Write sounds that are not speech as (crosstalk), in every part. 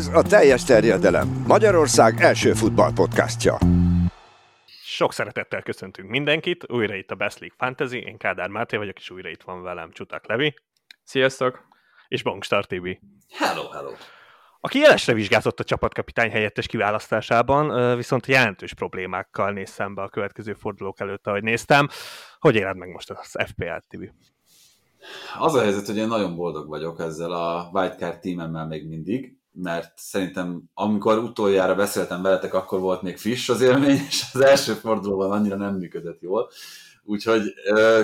Ez a teljes terjedelem. Magyarország első futballpodcastja. Sok szeretettel köszöntünk mindenkit, újra itt a Best League Fantasy, én Kádár Máté vagyok, és újra itt van velem Csutak Levi. Sziasztok! És Bongstar TV. Hello, hello! Aki jelesre vizsgázott a csapatkapitány helyettes kiválasztásában, viszont jelentős problémákkal néz szembe a következő fordulók előtt, ahogy néztem. Hogy éled meg most az FPL TV? Az a helyzet, hogy én nagyon boldog vagyok ezzel a Wildcard teamemmel még mindig, mert szerintem amikor utoljára beszéltem veletek, akkor volt még fish az élmény, és az első fordulóban annyira nem működött jól. Úgyhogy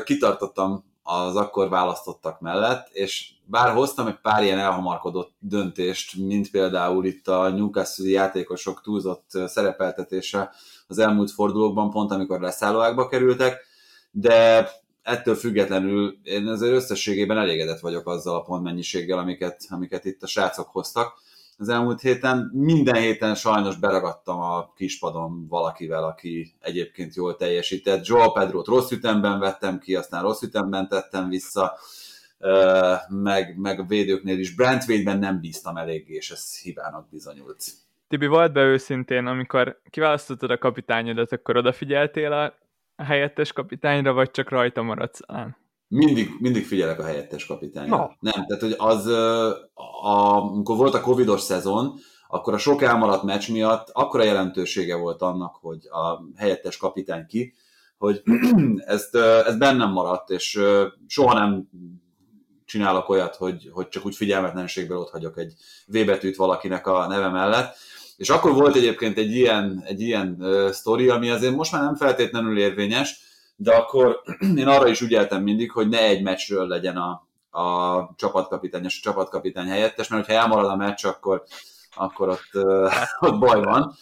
kitartottam az akkor választottak mellett, és bár hoztam egy pár ilyen elhamarkodott döntést, mint például itt a Newcastle játékosok túlzott szerepeltetése az elmúlt fordulókban, pont amikor leszállóákba kerültek, de ettől függetlenül én azért összességében elégedett vagyok azzal a pontmennyiséggel, amiket, amiket itt a srácok hoztak. Az elmúlt héten minden héten sajnos beragadtam a kispadon valakivel, aki egyébként jól teljesített. Joao Pedro-t rossz ütemben vettem ki, aztán rossz ütemben tettem vissza, meg, meg a védőknél is. Brentvédben nem bíztam eléggé, és ez hibának bizonyult. Tibi, volt be őszintén, amikor kiválasztottad a kapitányodat, akkor odafigyeltél a helyettes kapitányra, vagy csak rajta maradsz án? Mindig, mindig figyelek a helyettes kapitányra. No. Nem, tehát hogy az, a, amikor volt a covidos szezon, akkor a sok elmaradt meccs miatt akkora jelentősége volt annak, hogy a helyettes kapitány ki, hogy (clears throat) ezt, ez bennem maradt, és soha nem csinálok olyat, hogy, hogy csak úgy figyelmetlenségből ott hagyok egy V betűt valakinek a neve mellett. És akkor volt egyébként egy ilyen, egy ilyen uh, sztori, ami azért most már nem feltétlenül érvényes, de akkor (clears throat) én arra is ügyeltem mindig, hogy ne egy meccsről legyen a, a csapatkapitány és a csapatkapitány helyettes, mert ha elmarad a meccs, akkor, akkor ott, (laughs) ott baj van.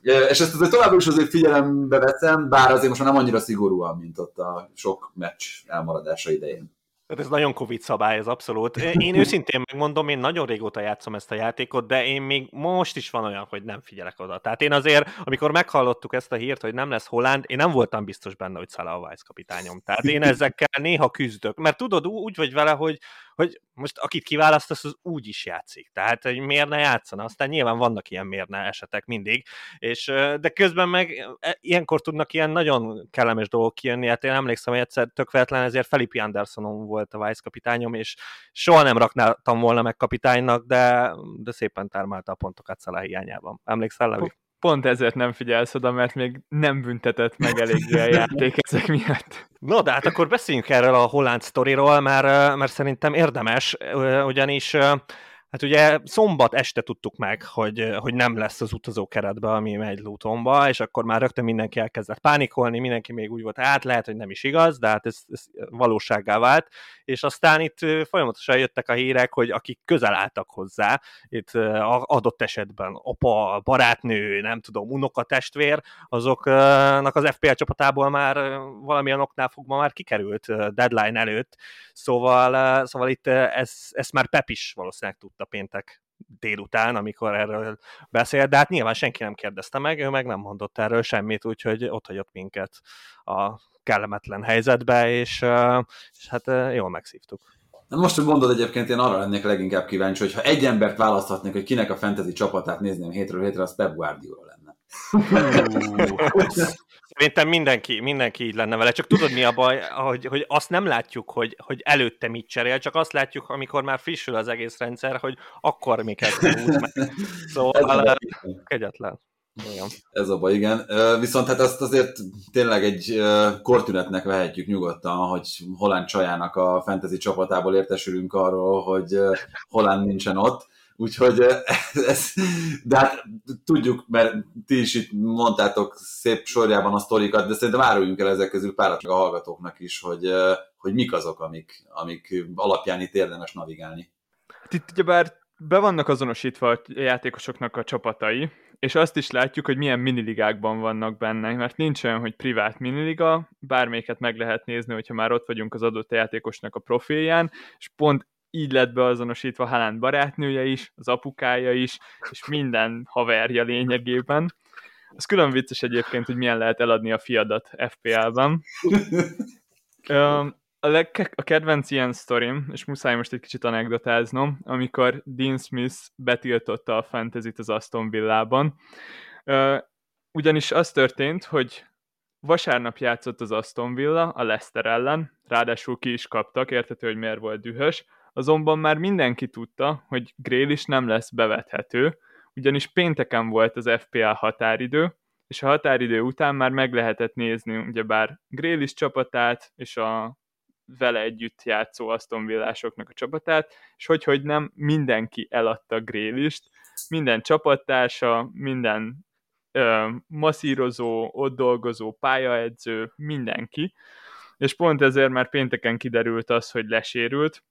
És ezt azért továbbra is azért figyelembe veszem, bár azért most már nem annyira szigorúan, mint ott a sok meccs elmaradása idején. Tehát ez nagyon Covid szabály, ez abszolút. (laughs) Én őszintén megmondom, én nagyon régóta játszom ezt a játékot, de én még most is van olyan, hogy nem figyelek oda. Tehát én azért, amikor meghallottuk ezt a hírt, hogy nem lesz Holland, én nem voltam biztos benne, hogy Salah a Weiss kapitányom. Tehát én (laughs) ezekkel néha küzdök. Mert tudod, úgy vagy vele, hogy hogy most akit kiválasztasz, az úgy is játszik. Tehát, hogy miért ne játszana? Aztán nyilván vannak ilyen miért esetek mindig, és, de közben meg e, ilyenkor tudnak ilyen nagyon kellemes dolgok kijönni. Hát én emlékszem, hogy egyszer tök véletlen, ezért Felipe Andersonon volt a Vice kapitányom, és soha nem raknáltam volna meg kapitánynak, de, de szépen termelte a pontokat Szalá hiányában. Emlékszel, Levi? Pont ezért nem figyelsz oda, mert még nem büntetett meg eléggé a játék (laughs) ezek miatt. No, de hát akkor beszéljünk erről a holland sztoriról, mert, mert szerintem érdemes, ugyanis Hát ugye szombat este tudtuk meg, hogy, hogy nem lesz az utazó keretbe, ami megy Lutonba, és akkor már rögtön mindenki elkezdett pánikolni, mindenki még úgy volt, hát lehet, hogy nem is igaz, de hát ez, ez valósággá vált, és aztán itt folyamatosan jöttek a hírek, hogy akik közel álltak hozzá, itt adott esetben apa, barátnő, nem tudom, unokatestvér, azoknak az FPL csapatából már valamilyen oknál fogva már kikerült deadline előtt, szóval, szóval itt ez, ezt már Pep is valószínűleg tudta péntek délután, amikor erről beszélt, de hát nyilván senki nem kérdezte meg, ő meg nem mondott erről semmit, úgyhogy ott hagyott minket a kellemetlen helyzetbe, és, és hát jól megszívtuk. Na most, hogy mondod egyébként, én arra lennék leginkább kíváncsi, hogy ha egy embert választhatnék, hogy kinek a fantasy csapatát nézném hétről hétre, az Pep Guardiola lenne. Szerintem mindenki, mindenki így lenne vele, csak tudod mi a baj, hogy, hogy azt nem látjuk, hogy, hogy előtte mit cserél, csak azt látjuk, amikor már frissül az egész rendszer, hogy akkor mi kezd meg. Szóval kegyetlen. Igen. Ez a baj, igen. Viszont hát azt azért tényleg egy kortünetnek vehetjük nyugodtan, hogy Holland csajának a fantasy csapatából értesülünk arról, hogy Holland nincsen ott Úgyhogy ez, de hát tudjuk, mert ti is itt mondtátok szép sorjában a sztorikat, de szerintem áruljunk el ezek közül párat a hallgatóknak is, hogy, hogy mik azok, amik, amik alapján itt érdemes navigálni. Hát itt ugyebár be vannak azonosítva a játékosoknak a csapatai, és azt is látjuk, hogy milyen miniligákban vannak benne, mert nincs olyan, hogy privát miniliga, bármelyiket meg lehet nézni, hogyha már ott vagyunk az adott játékosnak a profilján, és pont így lett beazonosítva Haaland barátnője is, az apukája is, és minden haverja lényegében. Az külön vicces egyébként, hogy milyen lehet eladni a fiadat FPL-ben. (laughs) a, leg- a kedvenc ilyen sztorim, és muszáj most egy kicsit anekdotáznom, amikor Dean Smith betiltotta a fantasy az Aston Villában. Ugyanis az történt, hogy vasárnap játszott az Aston Villa a Leicester ellen, ráadásul ki is kaptak, értető, hogy miért volt dühös, azonban már mindenki tudta, hogy is nem lesz bevethető, ugyanis pénteken volt az FPL határidő, és a határidő után már meg lehetett nézni ugyebár Grélis csapatát és a vele együtt játszó Aston Villásoknak a csapatát, és hogy, hogy nem mindenki eladta Grélist, minden csapattársa, minden ö, masszírozó, ott dolgozó, pályaedző, mindenki, és pont ezért már pénteken kiderült az, hogy lesérült,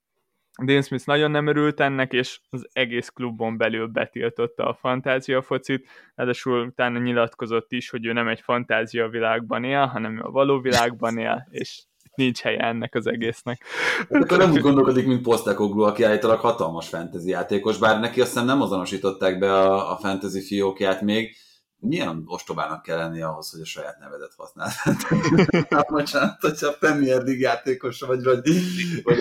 Dean Smith nagyon nem örült ennek, és az egész klubon belül betiltotta a fantázia focit, ráadásul utána nyilatkozott is, hogy ő nem egy fantázia világban él, hanem a való világban él, és nincs helye ennek az egésznek. Hát akkor nem úgy gondolkodik, mint Postecoglou, aki állítólag hatalmas fantasy játékos, bár neki azt nem azonosították be a, a fantasy fiókját még, milyen ostobának kell lenni ahhoz, hogy a saját nevedet használd? (laughs) hát bocsánat, hogyha Premier League játékos vagy, vagy, vagy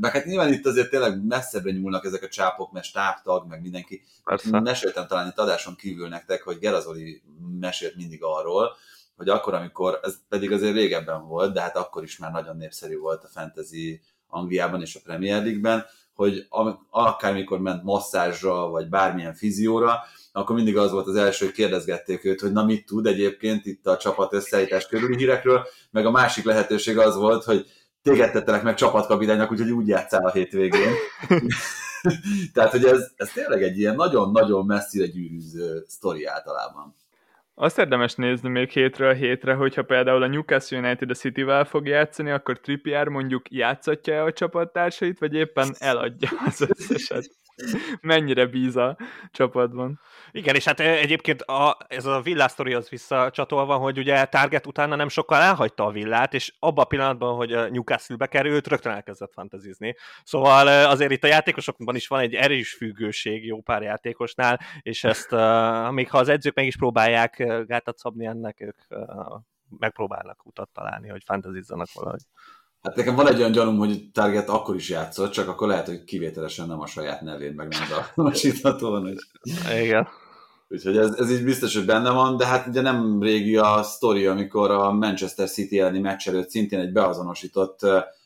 meg hát nyilván itt azért tényleg messzebbre nyúlnak ezek a csápok, mert stábtag, meg mindenki. Persze. Meséltem talán itt adáson kívül nektek, hogy Gerazoli mesélt mindig arról, hogy akkor, amikor, ez pedig azért régebben volt, de hát akkor is már nagyon népszerű volt a fantasy Angliában és a Premier League-ben, hogy akármikor ment masszázsra, vagy bármilyen fizióra, akkor mindig az volt az első, hogy kérdezgették őt, hogy na mit tud egyébként itt a csapat összeállítás körüli hírekről, meg a másik lehetőség az volt, hogy téged tettelek meg csapatkapitánynak, úgyhogy úgy játszál a hétvégén. (laughs) Tehát, hogy ez, ez tényleg egy ilyen nagyon-nagyon messzire gyűrűző sztori általában. Azt érdemes nézni még hétről hétre, hogyha például a Newcastle United a City-vel fog játszani, akkor Trippier mondjuk játszatja a csapattársait, vagy éppen eladja az összeset mennyire bíz a csapatban. Igen, és hát egyébként a, ez a villás az visszacsatolva, hogy ugye Target utána nem sokkal elhagyta a villát, és abban a pillanatban, hogy a Newcastle-be került, rögtön elkezdett fantazizni. Szóval azért itt a játékosokban is van egy erős függőség jó pár játékosnál, és ezt még ha az edzők meg is próbálják gátat szabni ennek, ők megpróbálnak utat találni, hogy fantazizzanak valahogy. Hát nekem van egy olyan gyanúm, hogy Target akkor is játszott, csak akkor lehet, hogy kivételesen nem a saját nevén, meg nem dalmasíthatóan. Hogy... Igen. Úgyhogy ez, ez így biztos, hogy benne van, de hát ugye nem régi a sztori, amikor a Manchester City elleni meccs előtt szintén egy beazonosított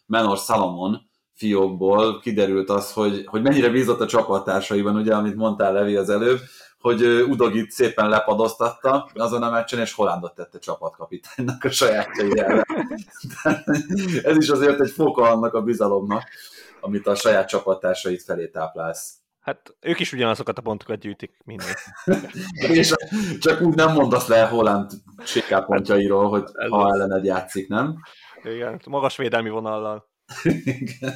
Menor Salomon fiókból kiderült az, hogy, hogy mennyire bízott a csapattársaiban, ugye, amit mondtál Levi az előbb, hogy Udogit szépen lepadoztatta azon a meccsen, és Hollandot tette csapatkapitánynak a sajátjai (laughs) Ez is azért egy foka annak a bizalomnak, amit a saját csapattársait felé táplálsz. Hát ők is ugyanazokat a pontokat gyűjtik mindig. (laughs) és csak úgy nem mondasz le Holland sékápontjairól, hogy ha ellened játszik, nem? Igen, magas védelmi vonallal. (laughs) Igen.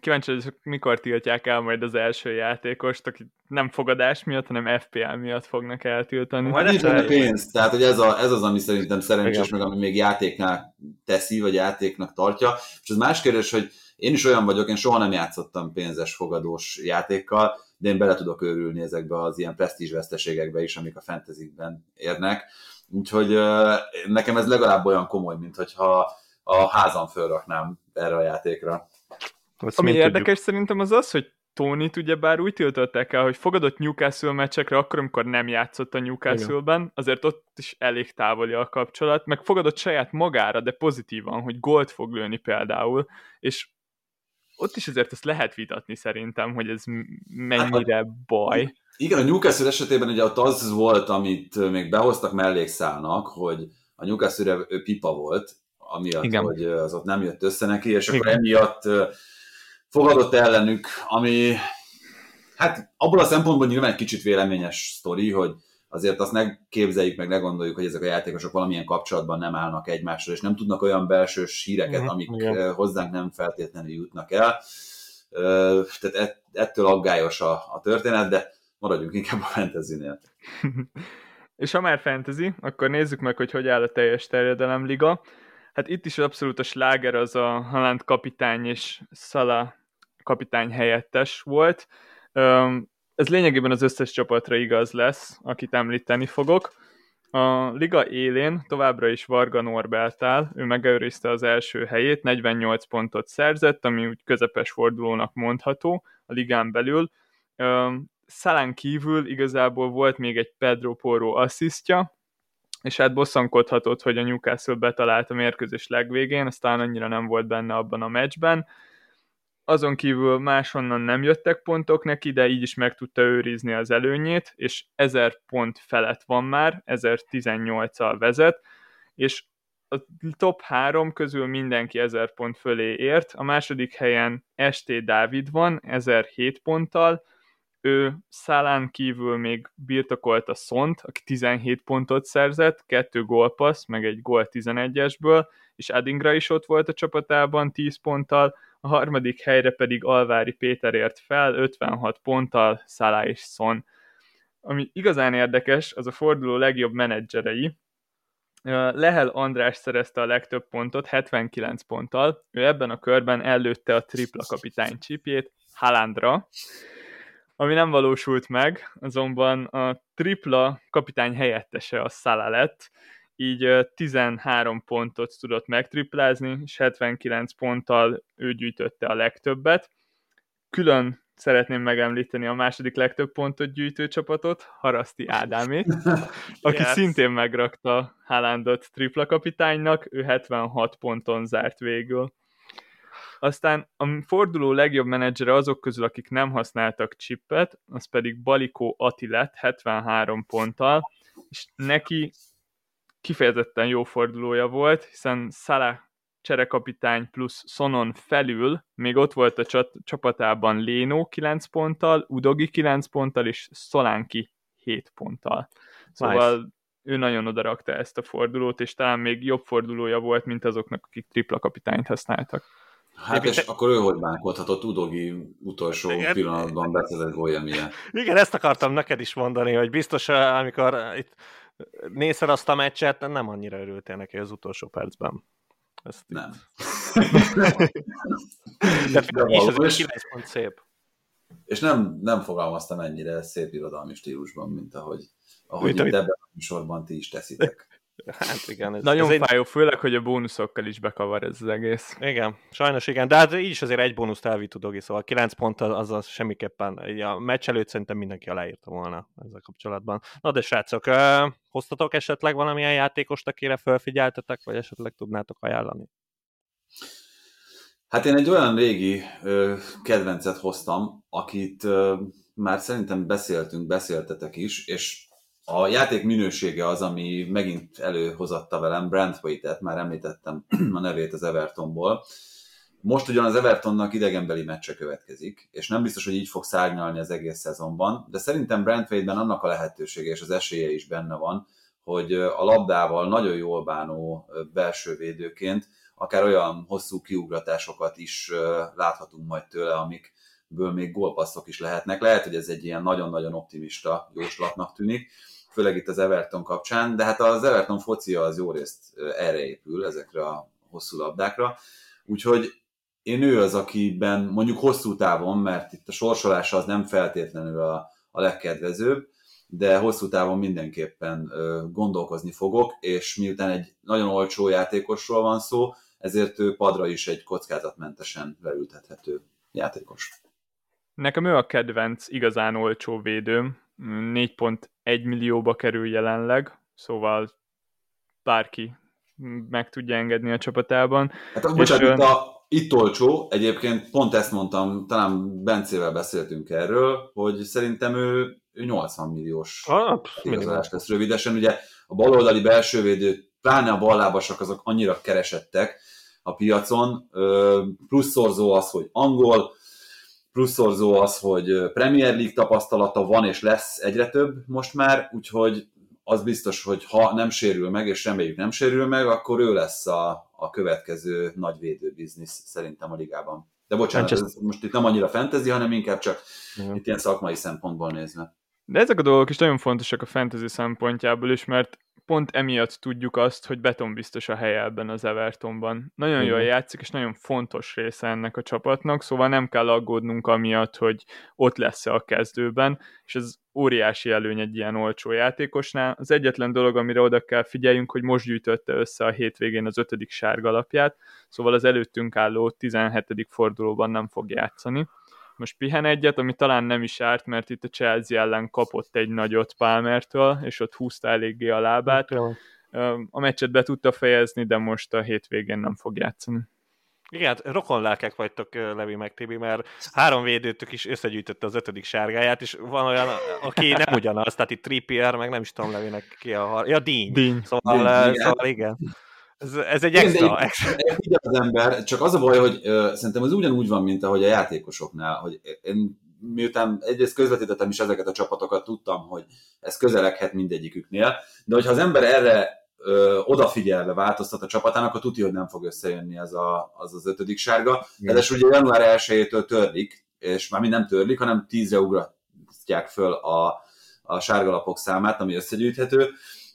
Kíváncsi, hogy mikor tiltják el majd az első játékost, aki nem fogadás miatt, hanem FPL miatt fognak eltiltani. Majd nincs benne pénz, tehát hogy ez, a, ez az, ami szerintem szerencsés, Igen. meg ami még játéknál teszi, vagy játéknak tartja. És az más kérdés, hogy én is olyan vagyok, én soha nem játszottam pénzes fogadós játékkal, de én bele tudok őrülni ezekbe az ilyen presztízs veszteségekbe is, amik a fantasy-ben érnek. Úgyhogy nekem ez legalább olyan komoly, mint hogyha a házam fölraknám erre a játékra. Azt Ami érdekes tudjuk. szerintem az az, hogy Tony ugye bár úgy tiltották el, hogy fogadott Newcastle meccsekre akkor, amikor nem játszott a Newcastle-ben, azért ott is elég távoli a kapcsolat, meg fogadott saját magára, de pozitívan, hogy gólt fog lőni például, és ott is azért ezt lehet vitatni szerintem, hogy ez mennyire hát, baj. Igen, a Newcastle esetében ugye ott az volt, amit még behoztak mellékszálnak, hogy a Newcastle pipa volt, amiatt, Igen. hogy az ott nem jött össze neki, és Igen. akkor emiatt fogadott ellenük, ami hát abból a szempontból nyilván egy kicsit véleményes sztori, hogy azért azt ne képzeljük meg, ne gondoljuk, hogy ezek a játékosok valamilyen kapcsolatban nem állnak egymással, és nem tudnak olyan belsős híreket, mm, amik igen. hozzánk nem feltétlenül jutnak el. Tehát ettől aggályos a, a történet, de maradjunk inkább a fantasy-nél. (laughs) és ha már fantasy, akkor nézzük meg, hogy hogy áll a teljes terjedelem liga. Hát itt is abszolút a sláger az a Haland kapitány és Szala kapitány helyettes volt. Ez lényegében az összes csapatra igaz lesz, akit említeni fogok. A liga élén továbbra is Varga Norbert áll, ő megőrizte az első helyét, 48 pontot szerzett, ami úgy közepes fordulónak mondható a ligán belül. Szalán kívül igazából volt még egy Pedro Porro asszisztja, és hát bosszankodhatott, hogy a Newcastle betalált a mérkőzés legvégén, aztán annyira nem volt benne abban a meccsben. Azon kívül máshonnan nem jöttek pontok neki, de így is meg tudta őrizni az előnyét, és 1000 pont felett van már, 1018-al vezet, és a top 3 közül mindenki 1000 pont fölé ért, a második helyen ST Dávid van 1007 ponttal, ő szálán kívül még birtokolt a Szont, aki 17 pontot szerzett, kettő gólpassz, meg egy gól 11-esből, és Adingra is ott volt a csapatában 10 ponttal, a harmadik helyre pedig Alvári Péter ért fel 56 ponttal Szalá és Szon. Ami igazán érdekes, az a forduló legjobb menedzserei. Lehel András szerezte a legtöbb pontot, 79 ponttal. Ő ebben a körben előtte a tripla kapitány csipjét, Halandra, ami nem valósult meg, azonban a tripla kapitány helyettese a Szala lett, így 13 pontot tudott megtriplázni, és 79 ponttal ő gyűjtötte a legtöbbet. Külön szeretném megemlíteni a második legtöbb pontot gyűjtő csapatot, Haraszti Ádámét, (laughs) aki yes. szintén megrakta Haalandot tripla kapitánynak, ő 76 ponton zárt végül. Aztán a forduló legjobb menedzsere azok közül, akik nem használtak chippet, az pedig Balikó Atilet 73 ponttal, és neki kifejezetten jó fordulója volt, hiszen Salah cserekapitány plusz Sonon felül még ott volt a csat- csapatában Léno 9 ponttal, Udogi 9 ponttal, és Szolánki 7 ponttal. Szóval nice. ő nagyon odarakta ezt a fordulót, és talán még jobb fordulója volt, mint azoknak, akik tripla kapitányt használtak. Hát és te... akkor ő hogy bánkodhatott Udogi utolsó Igen. pillanatban beszedett gólja miatt. Igen, ezt akartam neked is mondani, hogy biztos, amikor itt nézed azt a meccset, nem annyira örültél neki az utolsó percben. Ezt nem. (laughs) De is az is 9 pont szép. És nem, nem fogalmaztam ennyire szép irodalmi stílusban, mint ahogy, ahogy itt ebben a műsorban ti is teszitek. Hát igen. Ez, Nagyon ez fájó, egy... főleg, hogy a bónuszokkal is bekavar ez az egész. Igen, sajnos igen, de hát így is azért egy bónuszt elvitt Udogi, szóval 9 pont az, az semmiképpen, a meccs előtt szerintem mindenki aláírta volna ezzel kapcsolatban. Na de srácok, hoztatok esetleg valamilyen játékost, akire felfigyeltetek, vagy esetleg tudnátok ajánlani? Hát én egy olyan régi ö, kedvencet hoztam, akit ö, már szerintem beszéltünk, beszéltetek is, és a játék minősége az, ami megint előhozatta velem Brandwaite-et, már említettem (clears throat) a nevét az Evertonból. Most ugyan az Evertonnak idegenbeli meccse következik, és nem biztos, hogy így fog szárnyalni az egész szezonban, de szerintem Brandwaite-ben annak a lehetősége és az esélye is benne van, hogy a labdával nagyon jól bánó belső védőként akár olyan hosszú kiugratásokat is láthatunk majd tőle, amikből még gólpasszok is lehetnek. Lehet, hogy ez egy ilyen nagyon-nagyon optimista jóslatnak tűnik, főleg itt az Everton kapcsán, de hát az Everton focia az jó részt erre épül, ezekre a hosszú labdákra, úgyhogy én ő az, akiben mondjuk hosszú távon, mert itt a sorsolása az nem feltétlenül a, a legkedvezőbb, de hosszú távon mindenképpen ö, gondolkozni fogok, és miután egy nagyon olcsó játékosról van szó, ezért ő padra is egy kockázatmentesen leültethető játékos. Nekem ő a kedvenc igazán olcsó védőm, 4.1 millióba kerül jelenleg, szóval bárki meg tudja engedni a csapatában. Hát és bocsánat, itt, a, itt olcsó, egyébként pont ezt mondtam, talán Bencével beszéltünk erről, hogy szerintem ő, ő 80 milliós ah, igazolás lesz rövidesen. Ugye a baloldali belsővédő, pláne a ballábasak azok annyira keresettek a piacon, plusz szorzó az, hogy angol, pluszszorzó az, hogy Premier League tapasztalata van és lesz egyre több most már, úgyhogy az biztos, hogy ha nem sérül meg, és reméljük nem sérül meg, akkor ő lesz a, a következő nagy védő biznisz szerintem a ligában. De bocsánat, ez most itt nem annyira fantasy, hanem inkább csak Igen. itt ilyen szakmai szempontból nézve. De ezek a dolgok is nagyon fontosak a fantasy szempontjából is, mert pont emiatt tudjuk azt, hogy beton biztos a helye ebben az Evertonban. Nagyon jól játszik, és nagyon fontos része ennek a csapatnak, szóval nem kell aggódnunk amiatt, hogy ott lesz-e a kezdőben, és ez óriási előny egy ilyen olcsó játékosnál. Az egyetlen dolog, amire oda kell figyeljünk, hogy most gyűjtötte össze a hétvégén az ötödik sárgalapját, szóval az előttünk álló 17. fordulóban nem fog játszani most pihen egyet, ami talán nem is árt, mert itt a Chelsea ellen kapott egy nagyot Palmertől, és ott húzta eléggé a lábát. A meccset be tudta fejezni, de most a hétvégén nem fog játszani. Igen, hát rokonlelkek vagytok, Levi meg Tibi, mert három védőtök is összegyűjtötte az ötödik sárgáját, és van olyan, aki nem ugyanaz, tehát itt Trippier, meg nem is tudom Levinek ki a har... Ja, Díny. Díny. Szóval, Díny, szóval igen. Ez, ez egy extra. De extra. az ember, csak az a baj, hogy uh, szerintem ez ugyanúgy van, mint ahogy a játékosoknál, hogy én miután egyrészt közvetítettem is ezeket a csapatokat, tudtam, hogy ez közeleghet mindegyiküknél, de hogyha az ember erre ö, odafigyelve változtat a csapatának, akkor tudja, hogy nem fog összejönni ez a, az, az ötödik sárga. Ez ugye január 1-től törlik, és már mi nem törlik, hanem tízre ugratják föl a, a sárgalapok számát, ami összegyűjthető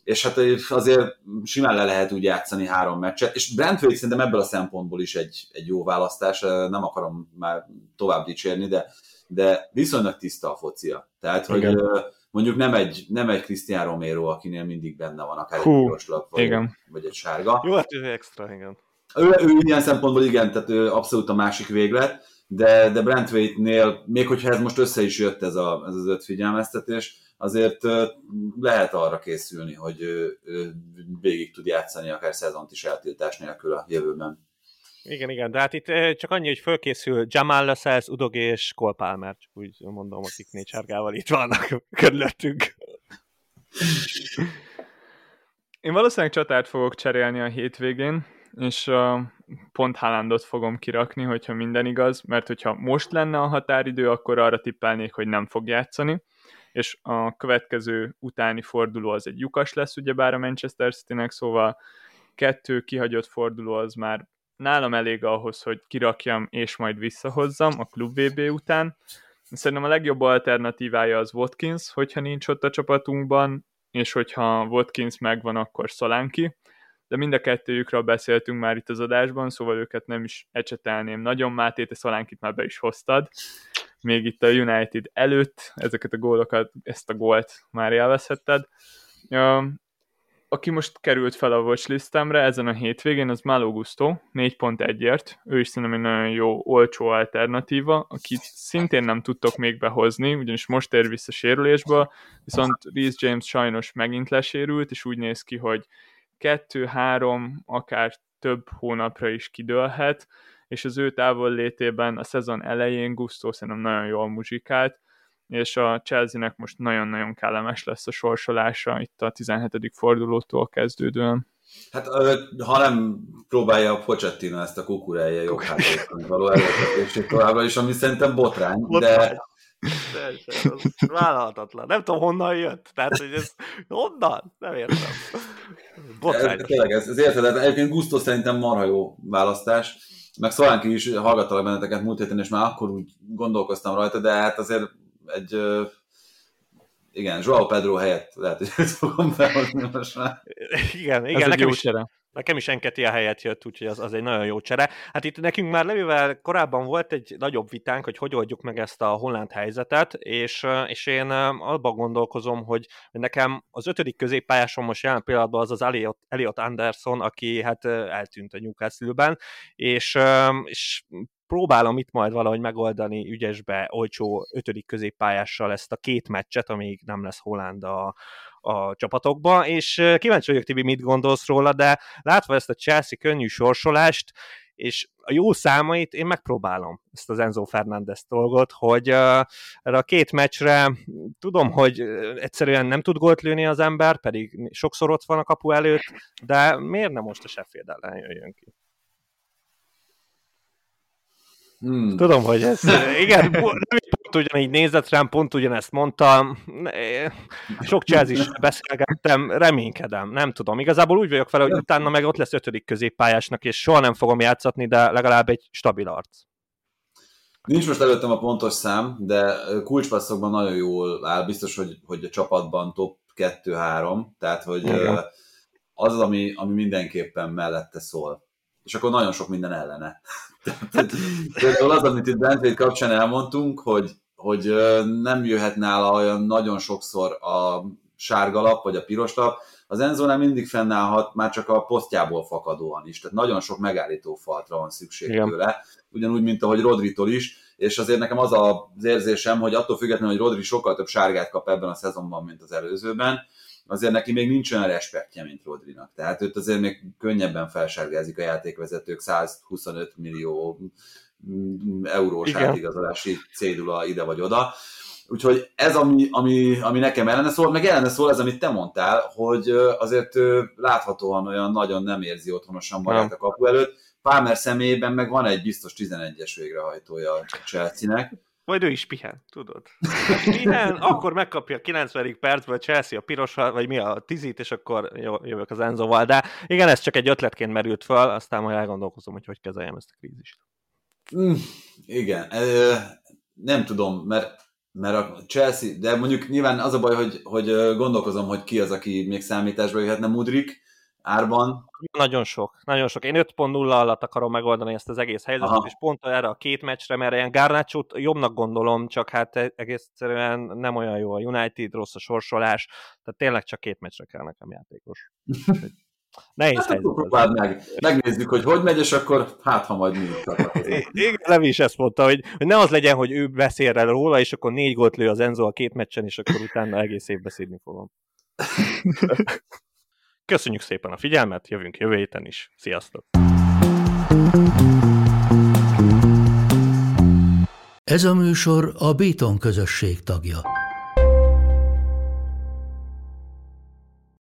és hát azért simán le lehet úgy játszani három meccset, és Brentford szerintem ebből a szempontból is egy, egy jó választás, nem akarom már tovább dicsérni, de, de viszonylag tiszta a focia. Tehát, igen. hogy mondjuk nem egy, nem egy Cristian Romero, akinél mindig benne van akár Hú, egy piros vagy, igen. vagy egy sárga. Jó, hát ő extra, igen. Ő, ő ilyen szempontból igen, tehát ő abszolút a másik véglet, de, de Brentwaite-nél, még hogyha ez most össze is jött ez, a, ez az öt figyelmeztetés, azért lehet arra készülni, hogy végig tud játszani akár szezont is eltiltás nélkül a jövőben. Igen, igen, de hát itt csak annyi, hogy fölkészül Jamal Lascelles, Udog és Cole Palmer, csak úgy mondom, akik négy sárgával itt vannak (laughs) körülöttünk. Én valószínűleg csatát fogok cserélni a hétvégén, és pont Haalandot fogom kirakni, hogyha minden igaz, mert hogyha most lenne a határidő, akkor arra tippelnék, hogy nem fog játszani és a következő utáni forduló az egy lyukas lesz, ugyebár a Manchester City-nek, szóval kettő kihagyott forduló az már nálam elég ahhoz, hogy kirakjam és majd visszahozzam a Klub VB után. Szerintem a legjobb alternatívája az Watkins, hogyha nincs ott a csapatunkban, és hogyha Watkins megvan, akkor Szolánki, de mind a kettőjükről beszéltünk már itt az adásban, szóval őket nem is ecsetelném nagyon. Máté, te Szolánkit már be is hoztad, még itt a United előtt ezeket a gólokat, ezt a gólt már élvezhetted. Aki most került fel a watchlistemre ezen a hétvégén, az Malo Gusto, 4.1-ért. Ő is szerintem egy nagyon jó, olcsó alternatíva, akit szintén nem tudtok még behozni, ugyanis most ér vissza sérülésből, viszont Reece James sajnos megint lesérült, és úgy néz ki, hogy kettő-három, akár több hónapra is kidőlhet, és az ő távol létében a szezon elején Gusto szerintem nagyon jól muzsikált, és a Chelsea-nek most nagyon-nagyon kellemes lesz a sorsolása itt a 17. fordulótól kezdődően. Hát ha nem próbálja a Pochettino ezt a kukurája jobb való előzetését továbbra is, ami szerintem botrány, botrány. de vállalhatatlan. Nem tudom, honnan jött. Tehát, hogy ez honnan? Nem értem. Botrány. Tényleg, ez, ez érted, egyébként Gusto szerintem marha jó választás meg Szolánki is hallgattalak benneteket múlt héten, és már akkor úgy gondolkoztam rajta, de hát azért egy igen, Joao Pedro helyett lehet, hogy ezt (laughs) fogom behozni most már. Igen, igen, Ez nekem is, csere. Nekem is Enketi a helyet jött, úgyhogy az, az egy nagyon jó csere. Hát itt nekünk már Levivel korábban volt egy nagyobb vitánk, hogy hogy oldjuk meg ezt a holland helyzetet, és, és én abban gondolkozom, hogy nekem az ötödik középpályásom most jelen pillanatban az az Elliot, Elliot Anderson, aki hát eltűnt a Newcastle-ben, és, és próbálom itt majd valahogy megoldani ügyesbe, olcsó ötödik középpályással ezt a két meccset, amíg nem lesz Holland a, a csapatokba, és kíváncsi vagyok, Tibi, mit gondolsz róla, de látva ezt a Chelsea könnyű sorsolást, és a jó számait én megpróbálom ezt az Enzo Fernández dolgot, hogy uh, erre a két meccsre tudom, hogy egyszerűen nem tud gólt lőni az ember, pedig sokszor ott van a kapu előtt, de miért nem most a Sheffield ellen jöjjön ki? Hmm. Tudom, hogy ez, (laughs) igen, pont ugyanígy nézett rám, pont ugyanezt mondtam, sok is beszélgettem, reménykedem, nem tudom. Igazából úgy vagyok vele, hogy utána meg ott lesz ötödik középpályásnak, és soha nem fogom játszatni, de legalább egy stabil arc. Nincs most előttem a pontos szám, de kulcspasszokban nagyon jól áll, biztos, hogy, hogy a csapatban top 2-3, tehát hogy Igen. az az, ami, ami mindenképpen mellette szól. És akkor nagyon sok minden ellene. (laughs) Például az, amit itt Bentley kapcsán elmondtunk, hogy, hogy nem jöhet nála olyan nagyon sokszor a sárga lap, vagy a piros lap, az Enzónál mindig fennállhat, már csak a posztjából fakadóan is, tehát nagyon sok megállító faltra van szükség Igen. tőle, ugyanúgy, mint ahogy Rodritól is, és azért nekem az az érzésem, hogy attól függetlenül, hogy Rodri sokkal több sárgát kap ebben a szezonban, mint az előzőben, azért neki még nincs olyan respektje, mint Rodrinak. Tehát őt azért még könnyebben felsárgázik a játékvezetők 125 millió eurós Igen. átigazolási cédula ide vagy oda. Úgyhogy ez, ami, ami, ami nekem ellene szól, meg ellene szól ez, amit te mondtál, hogy azért láthatóan olyan nagyon nem érzi otthonosan magát a kapu előtt. Palmer személyében meg van egy biztos 11-es végrehajtója a Chelsea-nek. Majd ő is pihen, tudod. Pihen, (laughs) akkor megkapja a 90. percben a Chelsea a piros, vagy mi a tizit, és akkor jövök az Enzoval. De igen, ez csak egy ötletként merült fel, aztán majd elgondolkozom, hogy hogy kezeljem ezt a krízist. Mm, igen, nem tudom, mert mert a Chelsea, de mondjuk nyilván az a baj, hogy, hogy gondolkozom, hogy ki az, aki még számításba jöhetne Mudrik árban. Nagyon sok, nagyon sok. Én 5.0 alatt akarom megoldani ezt az egész helyzetet, Aha. és pont erre a két meccsre, mert ilyen garnácsot jobbnak gondolom, csak hát egész egyszerűen nem olyan jó a United, rossz a sorsolás, tehát tényleg csak két meccsre kell nekem játékos. Nehéz hát helyzet. meg. Megnézzük, hogy hogy megy, és akkor hát, ha majd mi (laughs) Igen, Levi is ezt mondta, hogy, hogy ne az legyen, hogy ő beszél el róla, és akkor négy gólt lő az Enzo a két meccsen, és akkor utána egész év beszélni fogom. (laughs) Köszönjük szépen a figyelmet, jövünk jövő héten is. Sziasztok! Ez a műsor a Béton közösség tagja.